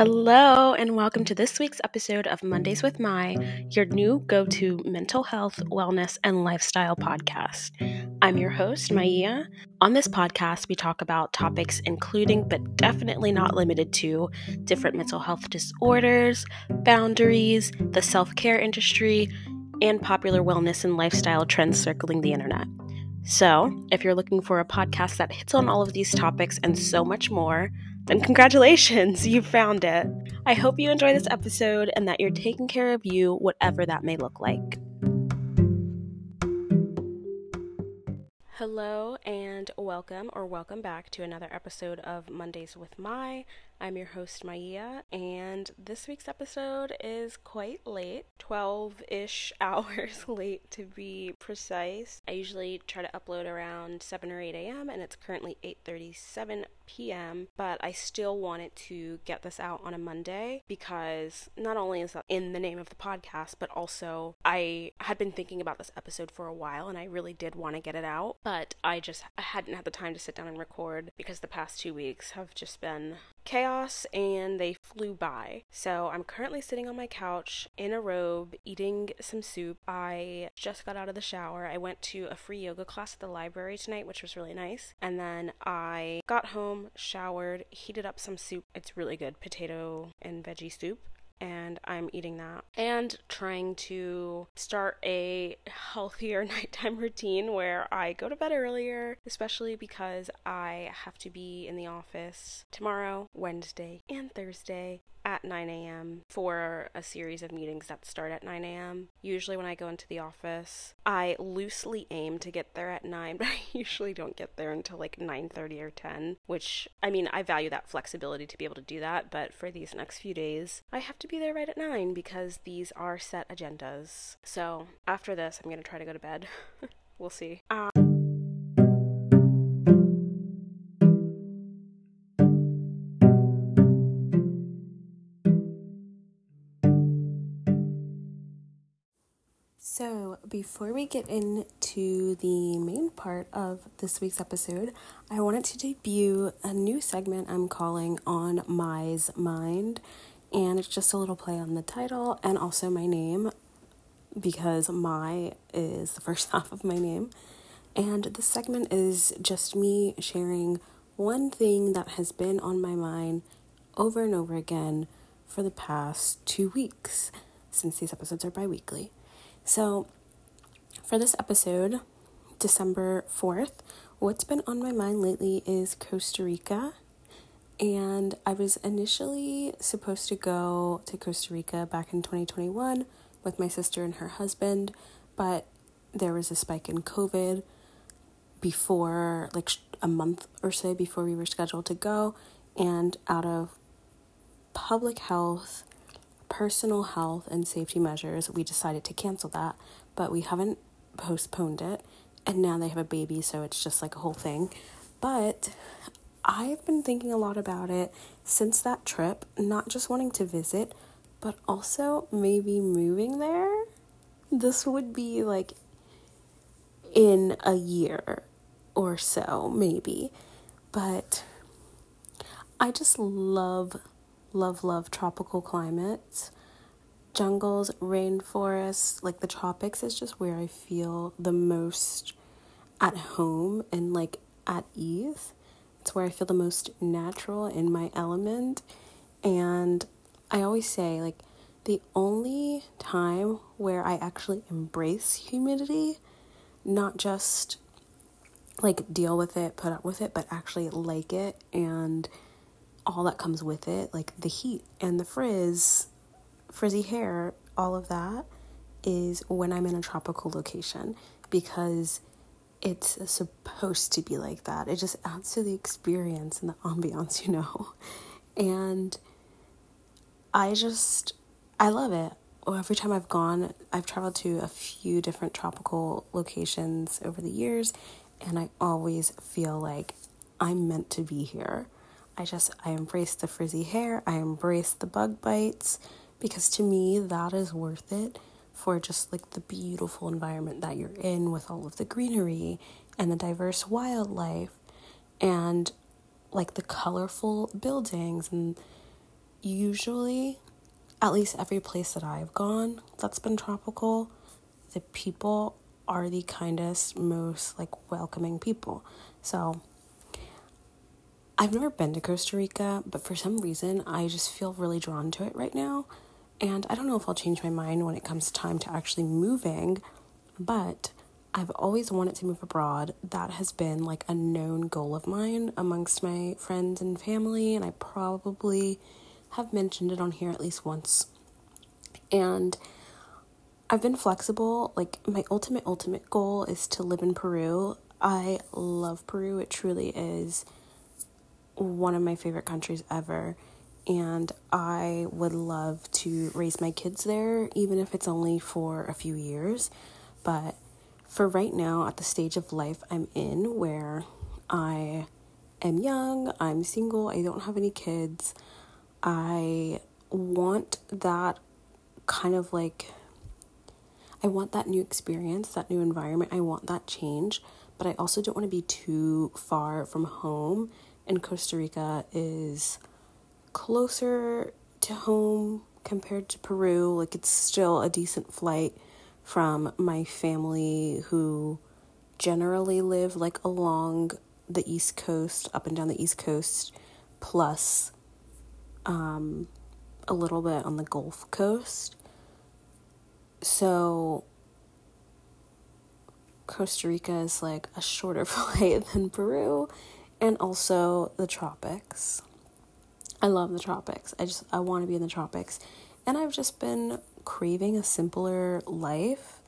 Hello, and welcome to this week's episode of Mondays with My, your new go to mental health, wellness, and lifestyle podcast. I'm your host, Maya. On this podcast, we talk about topics including, but definitely not limited to, different mental health disorders, boundaries, the self care industry, and popular wellness and lifestyle trends circling the internet. So, if you're looking for a podcast that hits on all of these topics and so much more, then congratulations, you found it. I hope you enjoy this episode and that you're taking care of you, whatever that may look like. Hello and welcome or welcome back to another episode of Mondays with My. I'm your host, Maya, and this week's episode is quite late 12 ish hours late to be precise. I usually try to upload around 7 or 8 a.m., and it's currently 8.37 p.m., but I still wanted to get this out on a Monday because not only is that in the name of the podcast, but also I had been thinking about this episode for a while and I really did want to get it out, but I just I hadn't had the time to sit down and record because the past two weeks have just been chaos and they flew by. So I'm currently sitting on my couch in a robe eating some soup. I just got out of the shower. I went to a free yoga class at the library tonight, which was really nice. And then I got home, showered, heated up some soup. It's really good potato and veggie soup and I'm eating that. And trying to start a healthier nighttime routine where I go to bed earlier, especially because I have to be in the office tomorrow, Wednesday, and Thursday at 9 a.m. for a series of meetings that start at 9 a.m. Usually, when I go into the office, I loosely aim to get there at 9, but I usually don't get there until like 9:30 or 10. Which I mean, I value that flexibility to be able to do that, but for these next few days, I have to be there right at 9 because these are set agendas. So after this, I'm gonna try to go to bed. we'll see. Uh- before we get into the main part of this week's episode, I wanted to debut a new segment I'm calling On My's Mind. And it's just a little play on the title and also my name because My is the first half of my name. And this segment is just me sharing one thing that has been on my mind over and over again for the past two weeks since these episodes are bi weekly. So, for this episode, December 4th, what's been on my mind lately is Costa Rica. And I was initially supposed to go to Costa Rica back in 2021 with my sister and her husband, but there was a spike in COVID before, like a month or so before we were scheduled to go. And out of public health personal health and safety measures, we decided to cancel that, but we haven't postponed it. And now they have a baby, so it's just like a whole thing. But I've been thinking a lot about it since that trip, not just wanting to visit, but also maybe moving there. This would be like in a year or so, maybe. But I just love love, love tropical climates. Jungles, rainforests, like the tropics is just where I feel the most at home and like at ease. It's where I feel the most natural in my element. And I always say, like, the only time where I actually embrace humidity, not just like deal with it, put up with it, but actually like it and all that comes with it, like the heat and the frizz, frizzy hair, all of that is when I'm in a tropical location because it's supposed to be like that. It just adds to the experience and the ambiance, you know. And I just, I love it. Every time I've gone, I've traveled to a few different tropical locations over the years, and I always feel like I'm meant to be here. I just, I embrace the frizzy hair, I embrace the bug bites because to me, that is worth it for just like the beautiful environment that you're in with all of the greenery and the diverse wildlife and like the colorful buildings and usually, at least every place that I've gone that's been tropical, the people are the kindest, most like welcoming people. So I've never been to Costa Rica, but for some reason I just feel really drawn to it right now. And I don't know if I'll change my mind when it comes time to actually moving, but I've always wanted to move abroad. That has been like a known goal of mine amongst my friends and family, and I probably have mentioned it on here at least once. And I've been flexible. Like, my ultimate, ultimate goal is to live in Peru. I love Peru. It truly is one of my favorite countries ever. And I would love to raise my kids there, even if it's only for a few years. But for right now, at the stage of life I'm in where I am young, I'm single, I don't have any kids, I want that kind of like I want that new experience, that new environment. I want that change, but I also don't want to be too far from home. And Costa Rica is closer to home compared to Peru. Like it's still a decent flight from my family who generally live like along the east coast, up and down the east coast, plus um, a little bit on the Gulf Coast. So Costa Rica is like a shorter flight than Peru and also the tropics. I love the tropics. I just I want to be in the tropics. And I've just been craving a simpler life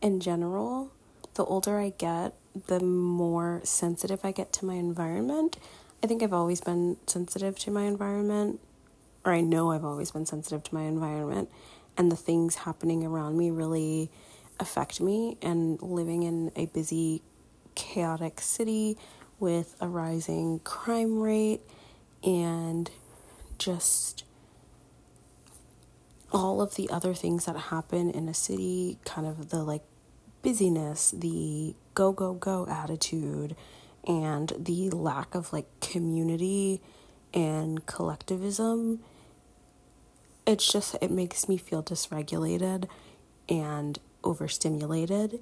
in general. The older I get, the more sensitive I get to my environment. I think I've always been sensitive to my environment, or I know I've always been sensitive to my environment and the things happening around me really affect me. And living in a busy, chaotic city with a rising crime rate and just all of the other things that happen in a city, kind of the like busyness, the go, go, go attitude, and the lack of like community and collectivism it's just it makes me feel dysregulated and overstimulated.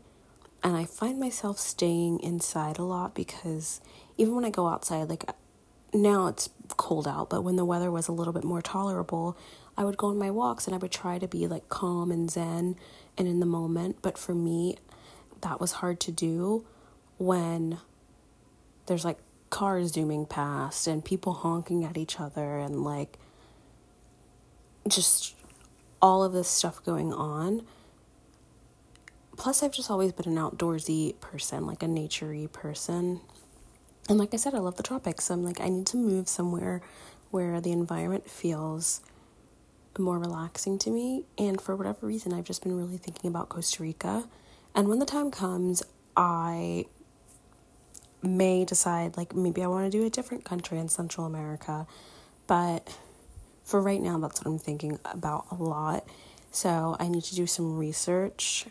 And i find myself staying inside a lot because even when i go outside like now it's cold out but when the weather was a little bit more tolerable i would go on my walks and i would try to be like calm and zen and in the moment but for me that was hard to do when there's like cars zooming past and people honking at each other and like just all of this stuff going on. Plus, I've just always been an outdoorsy person, like a naturey person. And like I said, I love the tropics. So I'm like, I need to move somewhere where the environment feels more relaxing to me. And for whatever reason, I've just been really thinking about Costa Rica. And when the time comes, I may decide, like, maybe I want to do a different country in Central America. But for right now, that's what I'm thinking about a lot. So I need to do some research.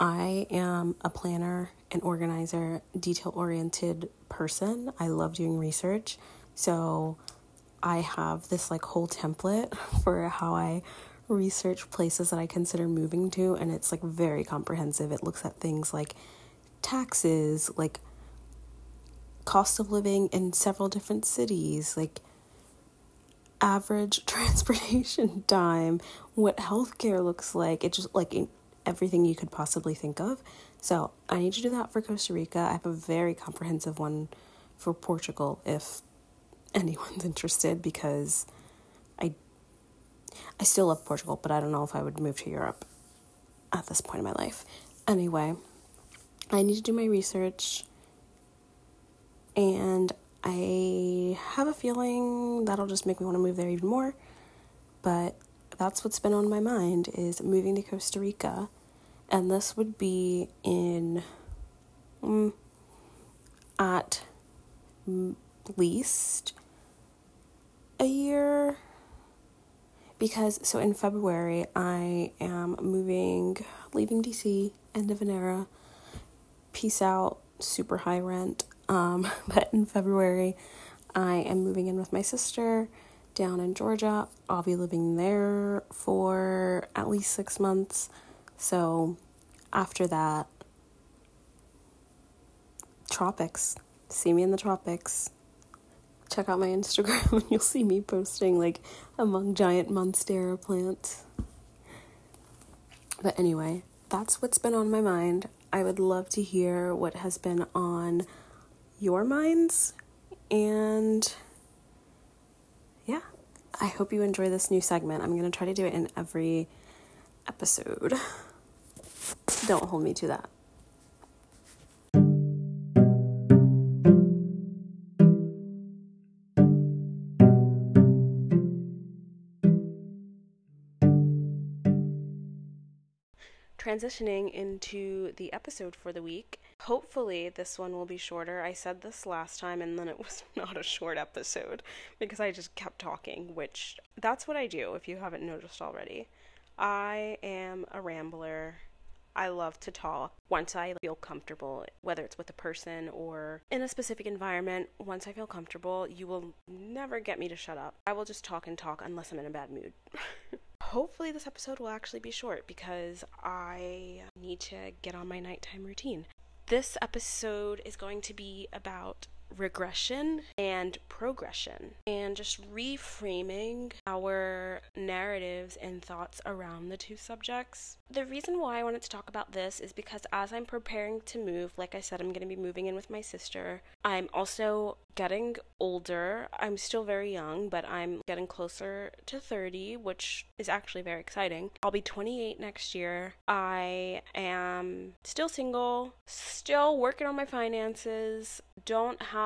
I am a planner, an organizer, detail oriented person. I love doing research. So I have this like whole template for how I research places that I consider moving to, and it's like very comprehensive. It looks at things like taxes, like cost of living in several different cities, like average transportation time, what healthcare looks like. It just like everything you could possibly think of. So I need to do that for Costa Rica. I have a very comprehensive one for Portugal if anyone's interested because I I still love Portugal, but I don't know if I would move to Europe at this point in my life. Anyway, I need to do my research and I have a feeling that'll just make me want to move there even more. But that's what's been on my mind is moving to Costa Rica. And this would be in um, at least a year. Because so in February I am moving leaving DC end of an era. Peace out super high rent. Um, but in February, I am moving in with my sister down in Georgia. I'll be living there for at least six months. So after that, tropics. See me in the tropics. Check out my Instagram and you'll see me posting like among giant monstera plants. But anyway, that's what's been on my mind. I would love to hear what has been on your minds. And I hope you enjoy this new segment. I'm going to try to do it in every episode. Don't hold me to that. Transitioning into the episode for the week. Hopefully, this one will be shorter. I said this last time and then it was not a short episode because I just kept talking, which that's what I do if you haven't noticed already. I am a rambler. I love to talk once I feel comfortable, whether it's with a person or in a specific environment. Once I feel comfortable, you will never get me to shut up. I will just talk and talk unless I'm in a bad mood. hopefully this episode will actually be short because I need to get on my nighttime routine. This episode is going to be about regression and progression and just reframing our narratives and thoughts around the two subjects. The reason why I wanted to talk about this is because as I'm preparing to move, like I said, I'm going to be moving in with my sister. I'm also getting older. I'm still very young, but I'm getting closer to 30, which is actually very exciting. I'll be 28 next year. I am still single, still working on my finances, don't have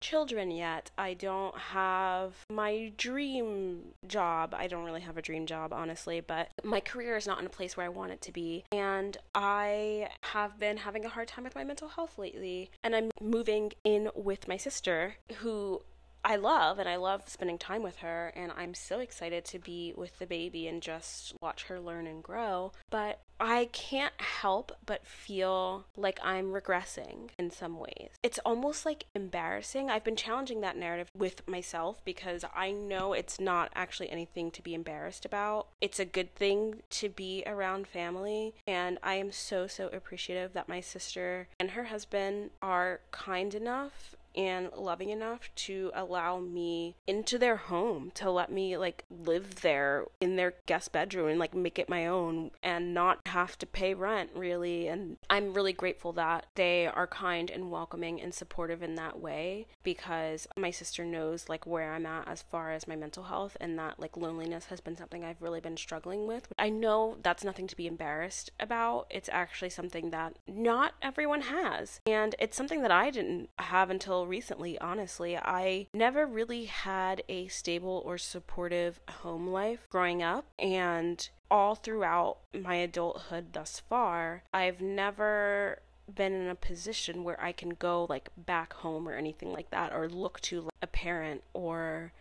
children yet. I don't have my dream job. I don't really have a dream job, honestly, but my career is not in a place where I want it to be. And I have been having a hard time with my mental health lately. And I'm moving in with my sister, who I love and I love spending time with her and I'm so excited to be with the baby and just watch her learn and grow. But I can't help but feel like I'm regressing in some ways. It's almost like embarrassing. I've been challenging that narrative with myself because I know it's not actually anything to be embarrassed about. It's a good thing to be around family, and I am so, so appreciative that my sister and her husband are kind enough and loving enough to allow me into their home to let me like live there in their guest bedroom and like make it my own and not have to pay rent really and I'm really grateful that they are kind and welcoming and supportive in that way because my sister knows like where I'm at as far as my mental health and that like loneliness has been something I've really been struggling with. I know that's nothing to be embarrassed about. It's actually something that not everyone has and it's something that I didn't have until recently, honestly. I never really had a stable or supportive home life growing up, and all throughout my adulthood thus far, I've never been in a position where I can go like back home or anything like that or look to like, a parent or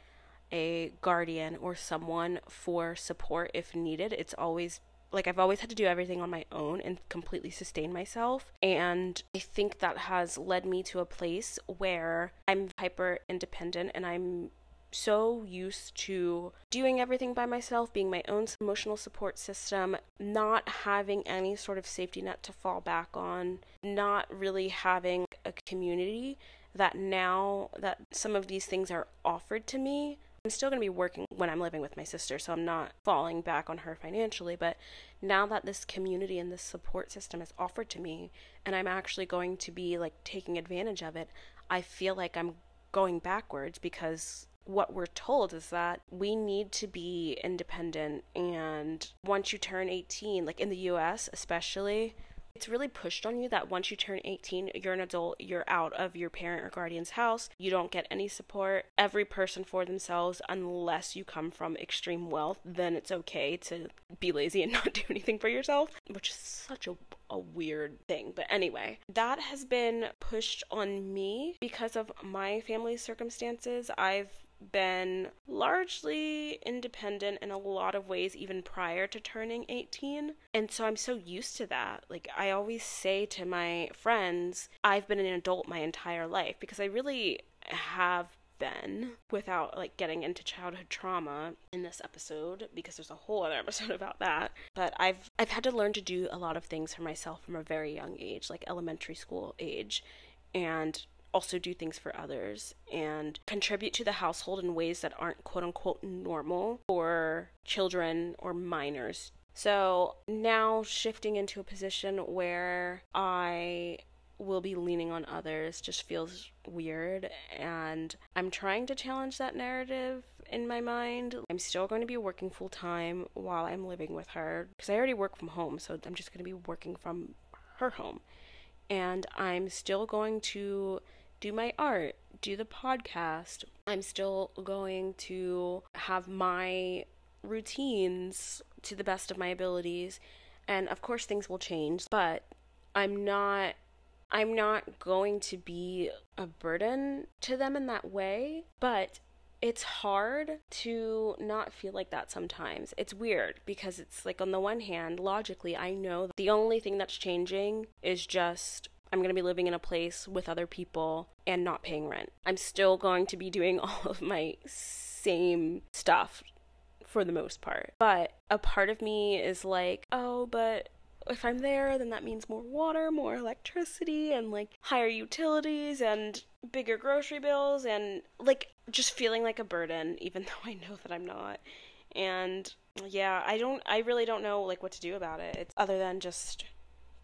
a guardian or someone for support if needed. It's always like I've always had to do everything on my own and completely sustain myself. And I think that has led me to a place where I'm hyper independent and I'm so used to doing everything by myself, being my own emotional support system, not having any sort of safety net to fall back on, not really having a community that now that some of these things are offered to me, I'm still going to be working when I'm living with my sister, so I'm not falling back on her financially. But now that this community and this support system is offered to me, and I'm actually going to be like taking advantage of it, I feel like I'm going backwards because what we're told is that we need to be independent and once you turn 18 like in the US especially it's really pushed on you that once you turn 18, you're an adult, you're out of your parent or guardian's house, you don't get any support, every person for themselves, unless you come from extreme wealth, then it's okay to be lazy and not do anything for yourself, which is such a a weird thing. But anyway, that has been pushed on me because of my family circumstances. I've been largely independent in a lot of ways, even prior to turning 18. And so I'm so used to that. Like, I always say to my friends, I've been an adult my entire life because I really have been without like getting into childhood trauma in this episode because there's a whole other episode about that. But I've I've had to learn to do a lot of things for myself from a very young age, like elementary school age, and also do things for others and contribute to the household in ways that aren't quote unquote normal for children or minors. So now shifting into a position where I will be leaning on others just feels weird and I'm trying to challenge that narrative in my mind. I'm still going to be working full time while I'm living with her because I already work from home, so I'm just going to be working from her home. And I'm still going to do my art, do the podcast. I'm still going to have my routines to the best of my abilities. And of course things will change, but I'm not I'm not going to be a burden to them in that way, but it's hard to not feel like that sometimes. It's weird because it's like, on the one hand, logically, I know the only thing that's changing is just I'm going to be living in a place with other people and not paying rent. I'm still going to be doing all of my same stuff for the most part. But a part of me is like, oh, but if I'm there, then that means more water, more electricity, and like higher utilities and bigger grocery bills, and like just feeling like a burden, even though I know that I'm not. And yeah, I don't, I really don't know like what to do about it. It's other than just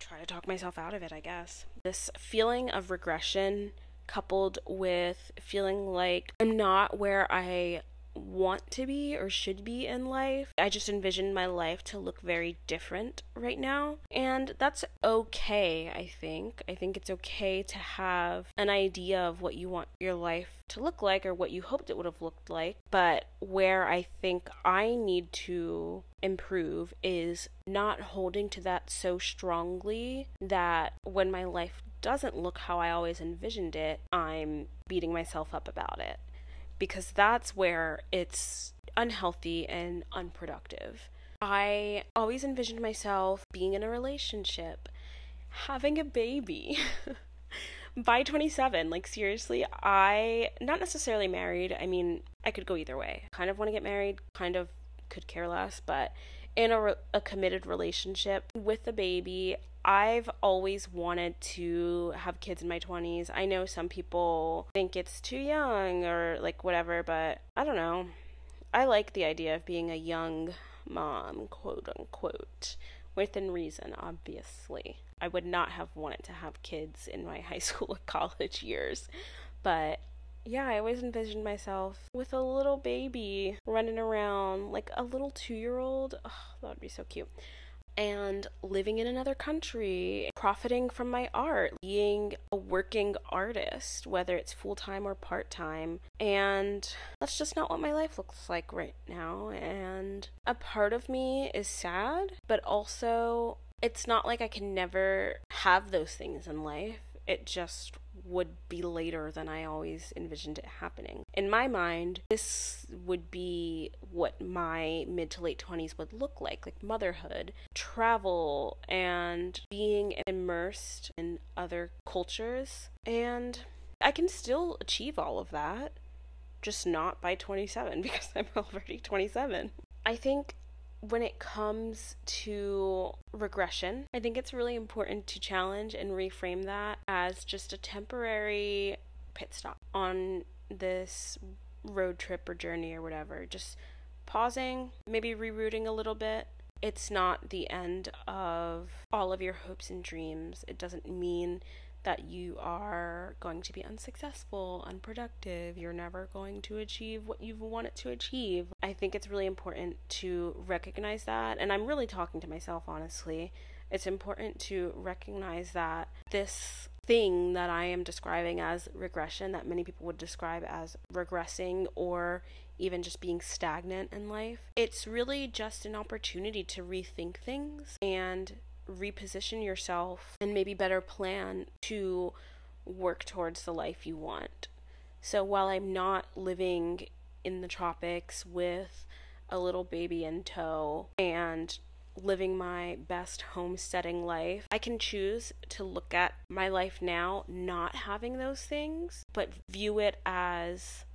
try to talk myself out of it, I guess. This feeling of regression coupled with feeling like I'm not where I want to be or should be in life. I just envision my life to look very different right now. And that's okay, I think. I think it's okay to have an idea of what you want your life to look like or what you hoped it would have looked like. But where I think I need to improve is not holding to that so strongly that when my life doesn't look how I always envisioned it, I'm beating myself up about it because that's where it's unhealthy and unproductive. I always envisioned myself being in a relationship, having a baby. By 27, like seriously, I not necessarily married. I mean, I could go either way. Kind of want to get married, kind of could care less, but in a, re- a committed relationship with a baby, I've always wanted to have kids in my 20s. I know some people think it's too young or like whatever, but I don't know. I like the idea of being a young mom, quote unquote, within reason, obviously. I would not have wanted to have kids in my high school or college years, but yeah, I always envisioned myself with a little baby running around, like a little two year old. Oh, that would be so cute and living in another country, profiting from my art, being a working artist, whether it's full time or part time. And that's just not what my life looks like right now. And a part of me is sad, but also it's not like I can never have those things in life. It just would be later than I always envisioned it happening. In my mind, this would be what my mid to late 20s would look like like motherhood, travel, and being immersed in other cultures. And I can still achieve all of that, just not by 27 because I'm already 27. I think when it comes to regression, I think it's really important to challenge and reframe that as just a temporary pit stop on this road trip or journey or whatever. Just pausing, maybe rerouting a little bit. It's not the end of all of your hopes and dreams. It doesn't mean that you are going to be unsuccessful, unproductive, you're never going to achieve what you've wanted to achieve. I think it's really important to recognize that, and I'm really talking to myself honestly. It's important to recognize that this thing that I am describing as regression, that many people would describe as regressing or even just being stagnant in life, it's really just an opportunity to rethink things and reposition yourself and maybe better plan to work towards the life you want. So while I'm not living in the tropics with a little baby in tow and living my best homesteading life, I can choose to look at my life now not having those things, but view it as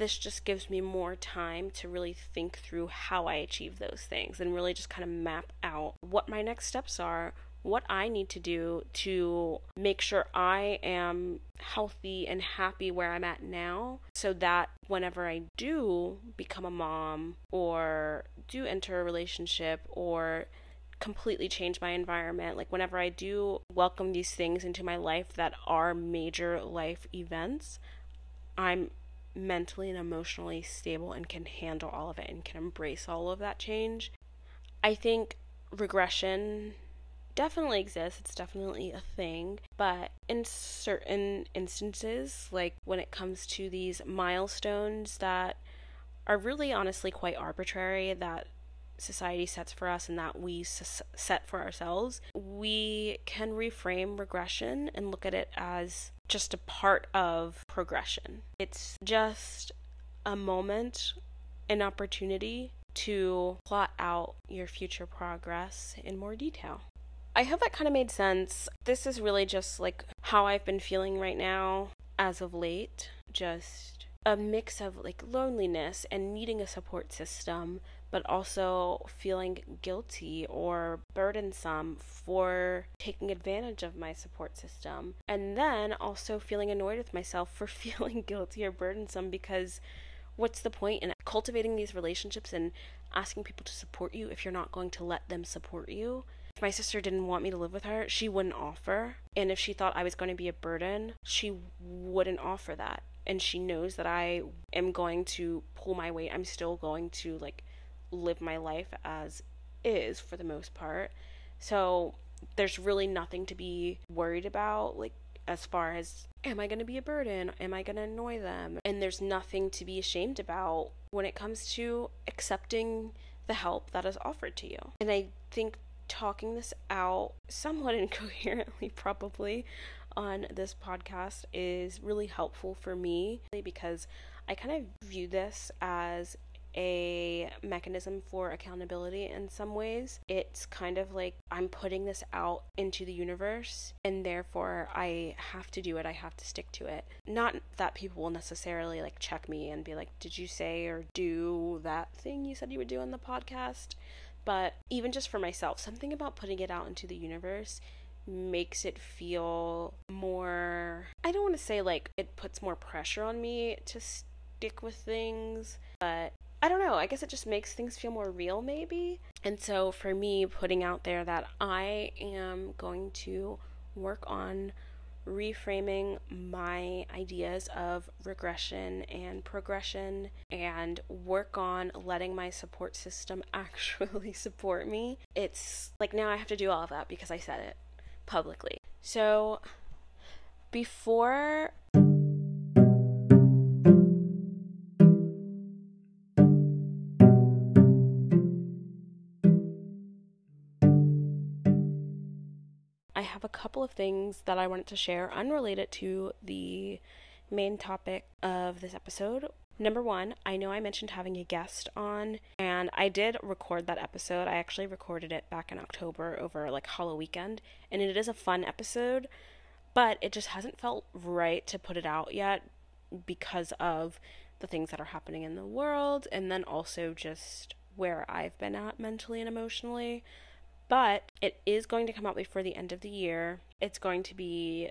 this just gives me more time to really think through how I achieve those things and really just kind of map out what my next steps are, what I need to do to make sure I am healthy and happy where I'm at now so that whenever I do become a mom or do enter a relationship or completely change my environment, like whenever I do welcome these things into my life that are major life events, I'm mentally and emotionally stable and can handle all of it and can embrace all of that change. I think regression definitely exists. It's definitely a thing. But in certain instances, like when it comes to these milestones that are really honestly quite arbitrary, that society sets for us and that we set for ourselves, we can reframe regression and look at it as just a part of progression. It's just a moment, an opportunity to plot out your future progress in more detail. I hope that kind of made sense. This is really just like how I've been feeling right now as of late. Just a mix of like loneliness and needing a support system, but also feeling guilty or burdensome for taking advantage of my support system. And then also feeling annoyed with myself for feeling guilty or burdensome because what's the point in cultivating these relationships and asking people to support you if you're not going to let them support you? If my sister didn't want me to live with her, she wouldn't offer. And if she thought I was going to be a burden, she wouldn't offer that. And she knows that I am going to pull my weight. I'm still going to like live my life as is for the most part. So there's really nothing to be worried about. Like as far as am I going to be a burden? Am I going to annoy them? And there's nothing to be ashamed about when it comes to accepting the help that is offered to you. And I think talking this out somewhat incoherently, probably, on this podcast is really helpful for me because I kind of view this as a mechanism for accountability in some ways. It's kind of like I'm putting this out into the universe and therefore I have to do it. I have to stick to it. Not that people will necessarily like check me and be like, "Did you say or do that thing you said you would do on the podcast?" But even just for myself, something about putting it out into the universe makes it feel more I don't want to say like it puts more pressure on me to stick with things, but I don't know. I guess it just makes things feel more real, maybe. And so, for me, putting out there that I am going to work on reframing my ideas of regression and progression and work on letting my support system actually support me. It's like now I have to do all of that because I said it publicly. So, before of things that I wanted to share unrelated to the main topic of this episode. Number one, I know I mentioned having a guest on, and I did record that episode. I actually recorded it back in October over like Halloween weekend, and it is a fun episode, but it just hasn't felt right to put it out yet because of the things that are happening in the world, and then also just where I've been at mentally and emotionally. But it is going to come out before the end of the year. It's going to be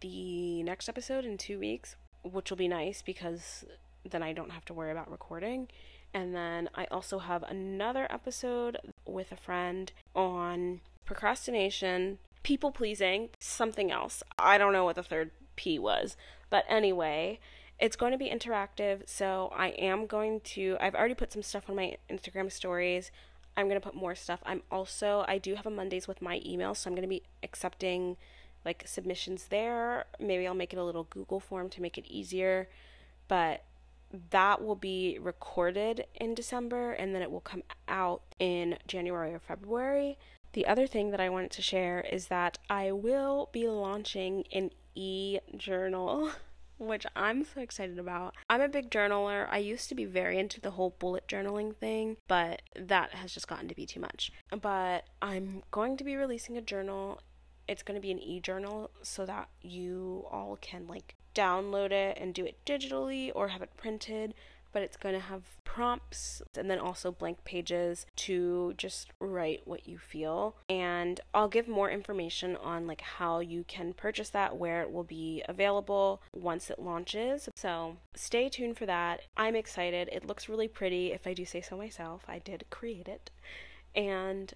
the next episode in two weeks, which will be nice because then I don't have to worry about recording. And then I also have another episode with a friend on procrastination, people pleasing, something else. I don't know what the third P was. But anyway, it's going to be interactive. So I am going to, I've already put some stuff on my Instagram stories. I'm going to put more stuff. I'm also, I do have a Mondays with my email, so I'm going to be accepting like submissions there. Maybe I'll make it a little Google form to make it easier. But that will be recorded in December and then it will come out in January or February. The other thing that I wanted to share is that I will be launching an e journal. which I'm so excited about. I'm a big journaler. I used to be very into the whole bullet journaling thing, but that has just gotten to be too much. But I'm going to be releasing a journal. It's going to be an e journal so that you all can like download it and do it digitally or have it printed, but it's going to have prompts and then also blank pages to just write what you feel. And I'll give more information on like how you can purchase that, where it will be available once it launches. So stay tuned for that. I'm excited. It looks really pretty if I do say so myself. I did create it. And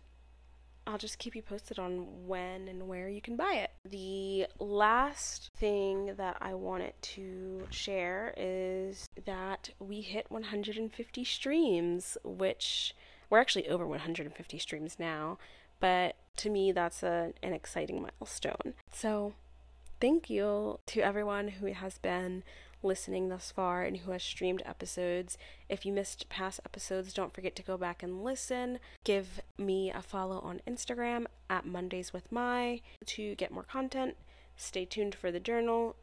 I'll just keep you posted on when and where you can buy it. The last thing that I wanted to share is that we hit 150 streams, which we're actually over 150 streams now, but to me, that's a, an exciting milestone. So, thank you to everyone who has been listening thus far and who has streamed episodes. If you missed past episodes, don't forget to go back and listen. Give me a follow on Instagram at Mondays with My to get more content. Stay tuned for the journal.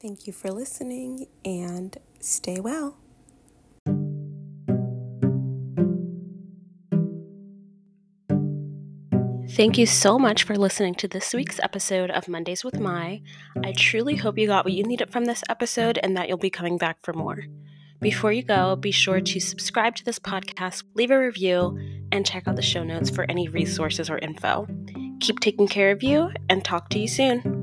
Thank you for listening and stay well. Thank you so much for listening to this week's episode of Mondays with My. I truly hope you got what you needed from this episode and that you'll be coming back for more. Before you go, be sure to subscribe to this podcast, leave a review, and check out the show notes for any resources or info. Keep taking care of you and talk to you soon.